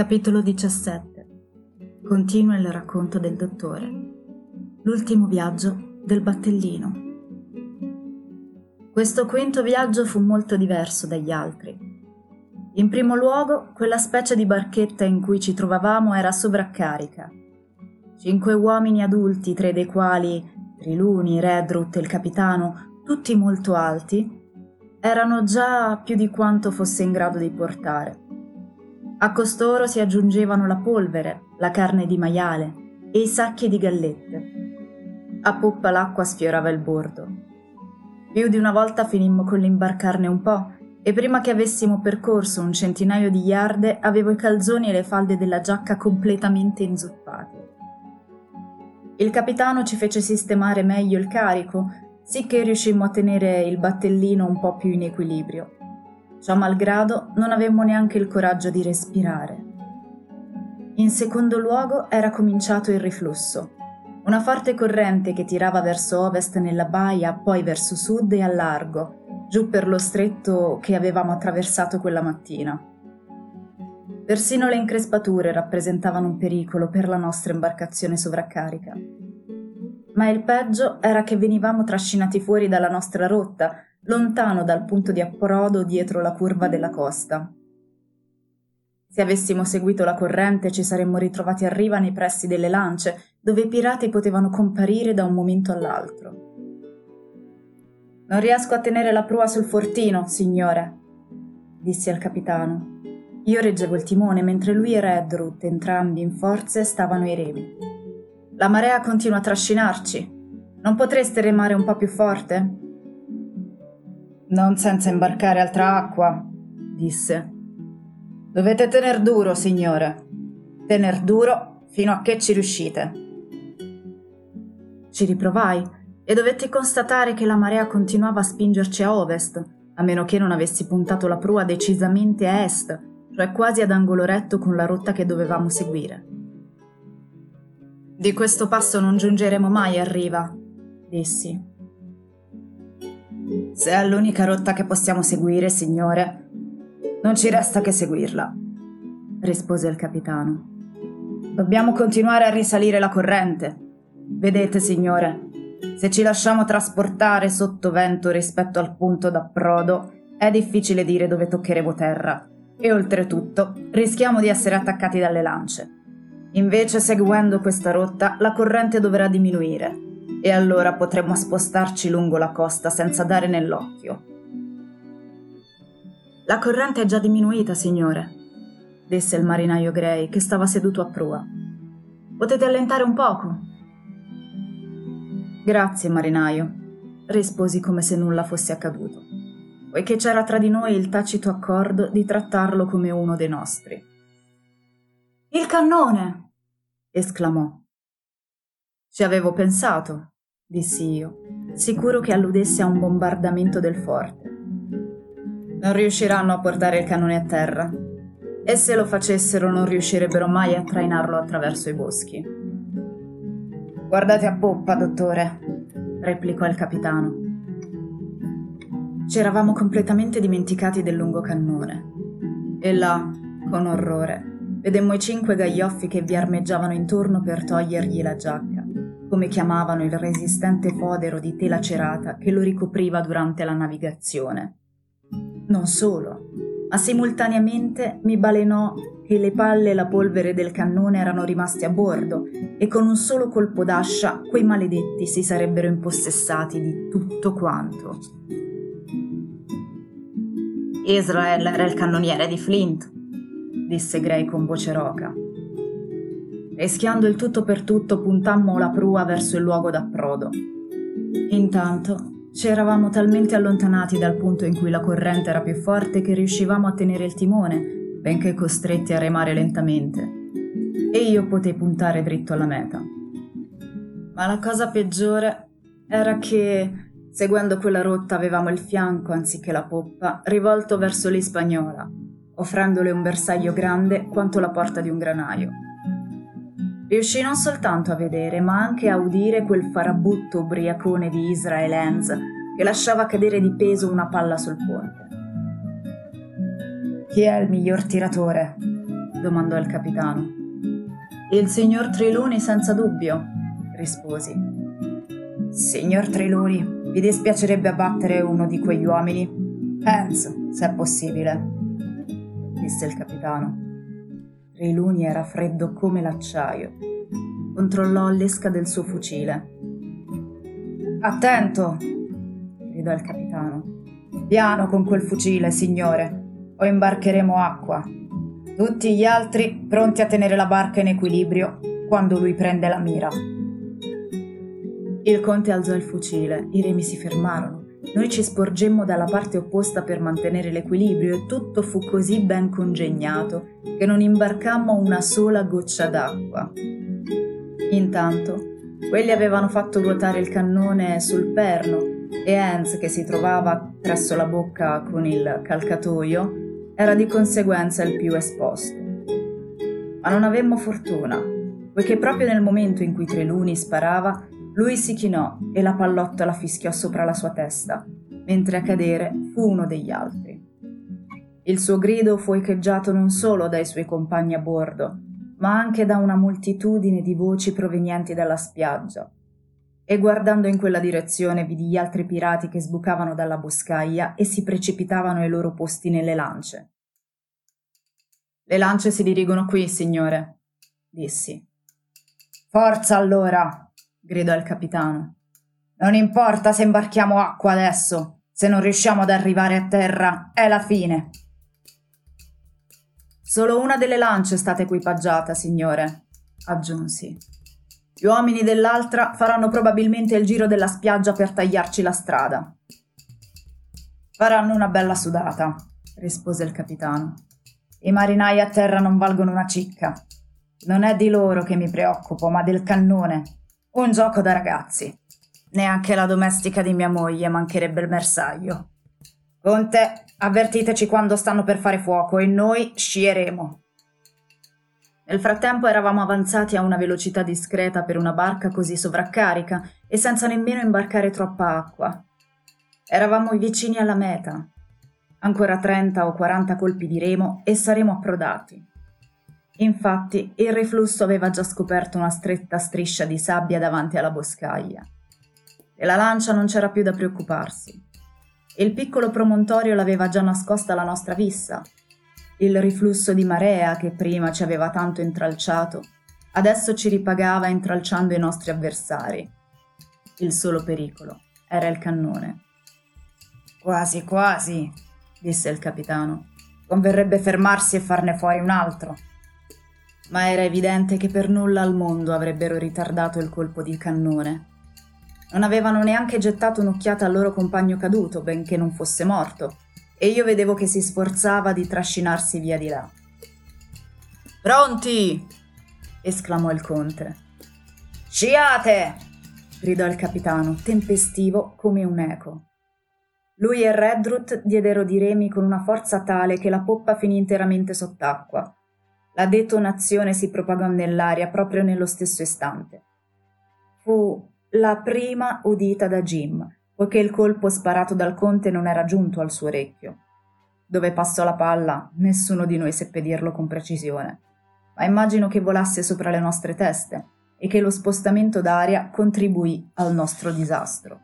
Capitolo 17 Continua il racconto del dottore. L'ultimo viaggio del battellino. Questo quinto viaggio fu molto diverso dagli altri. In primo luogo, quella specie di barchetta in cui ci trovavamo era sovraccarica. Cinque uomini adulti, tre dei quali, Triluni, Redrut e il capitano, tutti molto alti, erano già più di quanto fosse in grado di portare. A costoro si aggiungevano la polvere, la carne di maiale e i sacchi di gallette. A poppa l'acqua sfiorava il bordo. Più di una volta finimmo con l'imbarcarne un po' e prima che avessimo percorso un centinaio di yarde avevo i calzoni e le falde della giacca completamente inzuppati. Il capitano ci fece sistemare meglio il carico, sicché riuscimmo a tenere il battellino un po' più in equilibrio. Ciò malgrado non avemmo neanche il coraggio di respirare. In secondo luogo era cominciato il riflusso, una forte corrente che tirava verso ovest nella baia, poi verso sud e a largo, giù per lo stretto che avevamo attraversato quella mattina. Persino le increspature rappresentavano un pericolo per la nostra imbarcazione sovraccarica. Ma il peggio era che venivamo trascinati fuori dalla nostra rotta lontano dal punto di approdo dietro la curva della costa. Se avessimo seguito la corrente ci saremmo ritrovati a riva nei pressi delle lance, dove i pirati potevano comparire da un momento all'altro. Non riesco a tenere la prua sul fortino, signore, dissi al capitano. Io reggevo il timone mentre lui e Redroot, entrambi in forze, stavano ai remi. La marea continua a trascinarci. Non potreste remare un po' più forte? Non senza imbarcare altra acqua, disse. Dovete tener duro, signore. Tener duro fino a che ci riuscite. Ci riprovai e dovetti constatare che la marea continuava a spingerci a ovest, a meno che non avessi puntato la prua decisamente a est, cioè quasi ad angolo retto con la rotta che dovevamo seguire. Di questo passo non giungeremo mai a riva, dissi. Se è l'unica rotta che possiamo seguire, signore, non ci resta che seguirla, rispose il capitano. Dobbiamo continuare a risalire la corrente. Vedete, signore, se ci lasciamo trasportare sotto vento rispetto al punto d'approdo, è difficile dire dove toccheremo terra e oltretutto rischiamo di essere attaccati dalle lance. Invece, seguendo questa rotta, la corrente dovrà diminuire e allora potremmo spostarci lungo la costa senza dare nell'occhio. La corrente è già diminuita, signore, disse il marinaio Gray che stava seduto a prua. Potete allentare un poco? Grazie, marinaio, risposi come se nulla fosse accaduto, poiché c'era tra di noi il tacito accordo di trattarlo come uno dei nostri. Il cannone! esclamò. Ci avevo pensato, dissi io, sicuro che alludesse a un bombardamento del forte. Non riusciranno a portare il cannone a terra, e se lo facessero non riuscirebbero mai a trainarlo attraverso i boschi. Guardate a poppa, dottore, replicò il capitano. Ci eravamo completamente dimenticati del lungo cannone. E là, con orrore, vedemmo i cinque gaioffi che vi armeggiavano intorno per togliergli la giacca come chiamavano il resistente fodero di tela cerata che lo ricopriva durante la navigazione. Non solo, ma simultaneamente mi balenò che le palle e la polvere del cannone erano rimasti a bordo e con un solo colpo d'ascia quei maledetti si sarebbero impossessati di tutto quanto. Israel era il cannoniere di Flint, disse Gray con voce roca. Rischiando il tutto per tutto, puntammo la prua verso il luogo d'approdo. Intanto ci eravamo talmente allontanati dal punto in cui la corrente era più forte che riuscivamo a tenere il timone, benché costretti a remare lentamente, e io potei puntare dritto alla meta. Ma la cosa peggiore era che, seguendo quella rotta, avevamo il fianco, anziché la poppa, rivolto verso l'Ispagnola, offrendole un bersaglio grande quanto la porta di un granaio. Riuscì non soltanto a vedere, ma anche a udire quel farabutto ubriacone di Israel Lenz che lasciava cadere di peso una palla sul ponte. Chi è il miglior tiratore? domandò il capitano. Il signor Triloni senza dubbio, risposi. Signor Triloni, vi dispiacerebbe abbattere uno di quegli uomini? Penso, se è possibile, disse il capitano. Triloni era freddo come l'acciaio. Controllò l'esca del suo fucile. Attento! gridò il capitano. Piano con quel fucile, signore, o imbarcheremo acqua. Tutti gli altri pronti a tenere la barca in equilibrio quando lui prende la mira. Il conte alzò il fucile, i remi si fermarono. Noi ci sporgemmo dalla parte opposta per mantenere l'equilibrio e tutto fu così ben congegnato che non imbarcammo una sola goccia d'acqua. Intanto, quelli avevano fatto ruotare il cannone sul perno e Hans, che si trovava presso la bocca con il calcatoio, era di conseguenza il più esposto. Ma non avemmo fortuna, poiché proprio nel momento in cui Treluni sparava, lui si chinò e la pallottola fischiò sopra la sua testa, mentre a cadere fu uno degli altri. Il suo grido fu echeggiato non solo dai suoi compagni a bordo, ma anche da una moltitudine di voci provenienti dalla spiaggia. E guardando in quella direzione vidi gli altri pirati che sbucavano dalla boscaglia e si precipitavano ai loro posti nelle lance. Le lance si dirigono qui, signore, dissi. Forza allora, gridò il capitano. Non importa se imbarchiamo acqua adesso, se non riusciamo ad arrivare a terra, è la fine. Solo una delle lance è stata equipaggiata, signore, aggiunsi. Gli uomini dell'altra faranno probabilmente il giro della spiaggia per tagliarci la strada. Faranno una bella sudata, rispose il capitano. I marinai a terra non valgono una cicca. Non è di loro che mi preoccupo, ma del cannone. Un gioco da ragazzi. Neanche la domestica di mia moglie mancherebbe il mersaglio. Conte, avvertiteci quando stanno per fare fuoco e noi scieremo. Nel frattempo eravamo avanzati a una velocità discreta per una barca così sovraccarica e senza nemmeno imbarcare troppa acqua. Eravamo vicini alla meta, Ancora 30 o 40 colpi di remo e saremo approdati. Infatti, il riflusso aveva già scoperto una stretta striscia di sabbia davanti alla boscaglia. E la lancia non c'era più da preoccuparsi. Il piccolo promontorio l'aveva già nascosta alla nostra vista. Il riflusso di marea che prima ci aveva tanto intralciato, adesso ci ripagava intralciando i nostri avversari. Il solo pericolo era il cannone. Quasi, quasi, disse il capitano. Converrebbe fermarsi e farne fuori un altro. Ma era evidente che per nulla al mondo avrebbero ritardato il colpo di cannone. Non avevano neanche gettato un'occhiata al loro compagno caduto, benché non fosse morto, e io vedevo che si sforzava di trascinarsi via di là. Pronti! esclamò il conte. Sciate! gridò il capitano, tempestivo come un eco. Lui e Redruth diedero di remi con una forza tale che la poppa finì interamente sott'acqua. La detonazione si propagò nell'aria proprio nello stesso istante. Fu la prima udita da Jim, poiché il colpo sparato dal conte non era giunto al suo orecchio. Dove passò la palla, nessuno di noi seppe dirlo con precisione, ma immagino che volasse sopra le nostre teste e che lo spostamento d'aria contribuì al nostro disastro.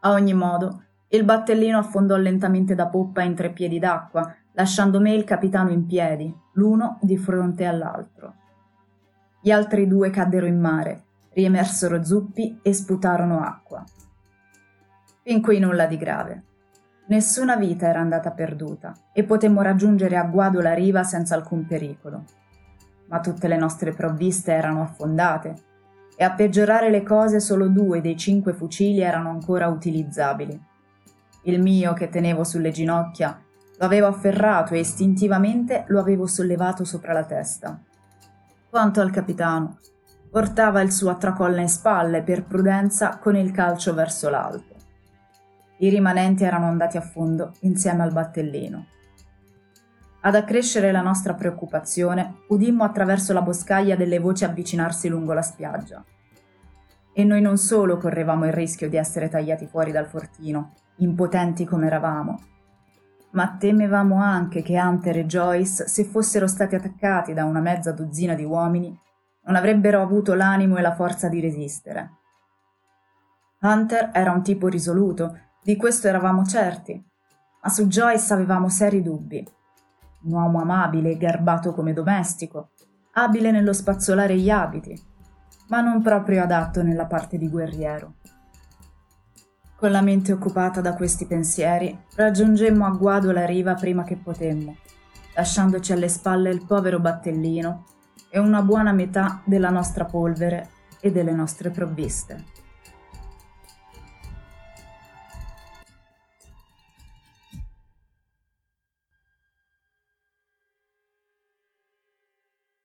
A ogni modo, il battellino affondò lentamente da poppa in tre piedi d'acqua, lasciando me e il capitano in piedi, l'uno di fronte all'altro. Gli altri due caddero in mare, riemersero zuppi e sputarono acqua. Fin qui nulla di grave. Nessuna vita era andata perduta e potemmo raggiungere a guado la riva senza alcun pericolo. Ma tutte le nostre provviste erano affondate e a peggiorare le cose solo due dei cinque fucili erano ancora utilizzabili. Il mio, che tenevo sulle ginocchia, lo avevo afferrato e istintivamente lo avevo sollevato sopra la testa. Quanto al capitano, portava il suo tracolla in spalle per prudenza con il calcio verso l'alto. I rimanenti erano andati a fondo insieme al battellino. Ad accrescere la nostra preoccupazione, udimmo attraverso la boscaglia delle voci avvicinarsi lungo la spiaggia. E noi non solo correvamo il rischio di essere tagliati fuori dal fortino, impotenti come eravamo, ma temevamo anche che Hunter e Joyce, se fossero stati attaccati da una mezza dozzina di uomini, non avrebbero avuto l'animo e la forza di resistere. Hunter era un tipo risoluto, di questo eravamo certi, ma su Joyce avevamo seri dubbi. Un uomo amabile e garbato come domestico, abile nello spazzolare gli abiti, ma non proprio adatto nella parte di guerriero. Con la mente occupata da questi pensieri, raggiungemmo a guado la riva prima che potemmo, lasciandoci alle spalle il povero battellino e una buona metà della nostra polvere e delle nostre provviste.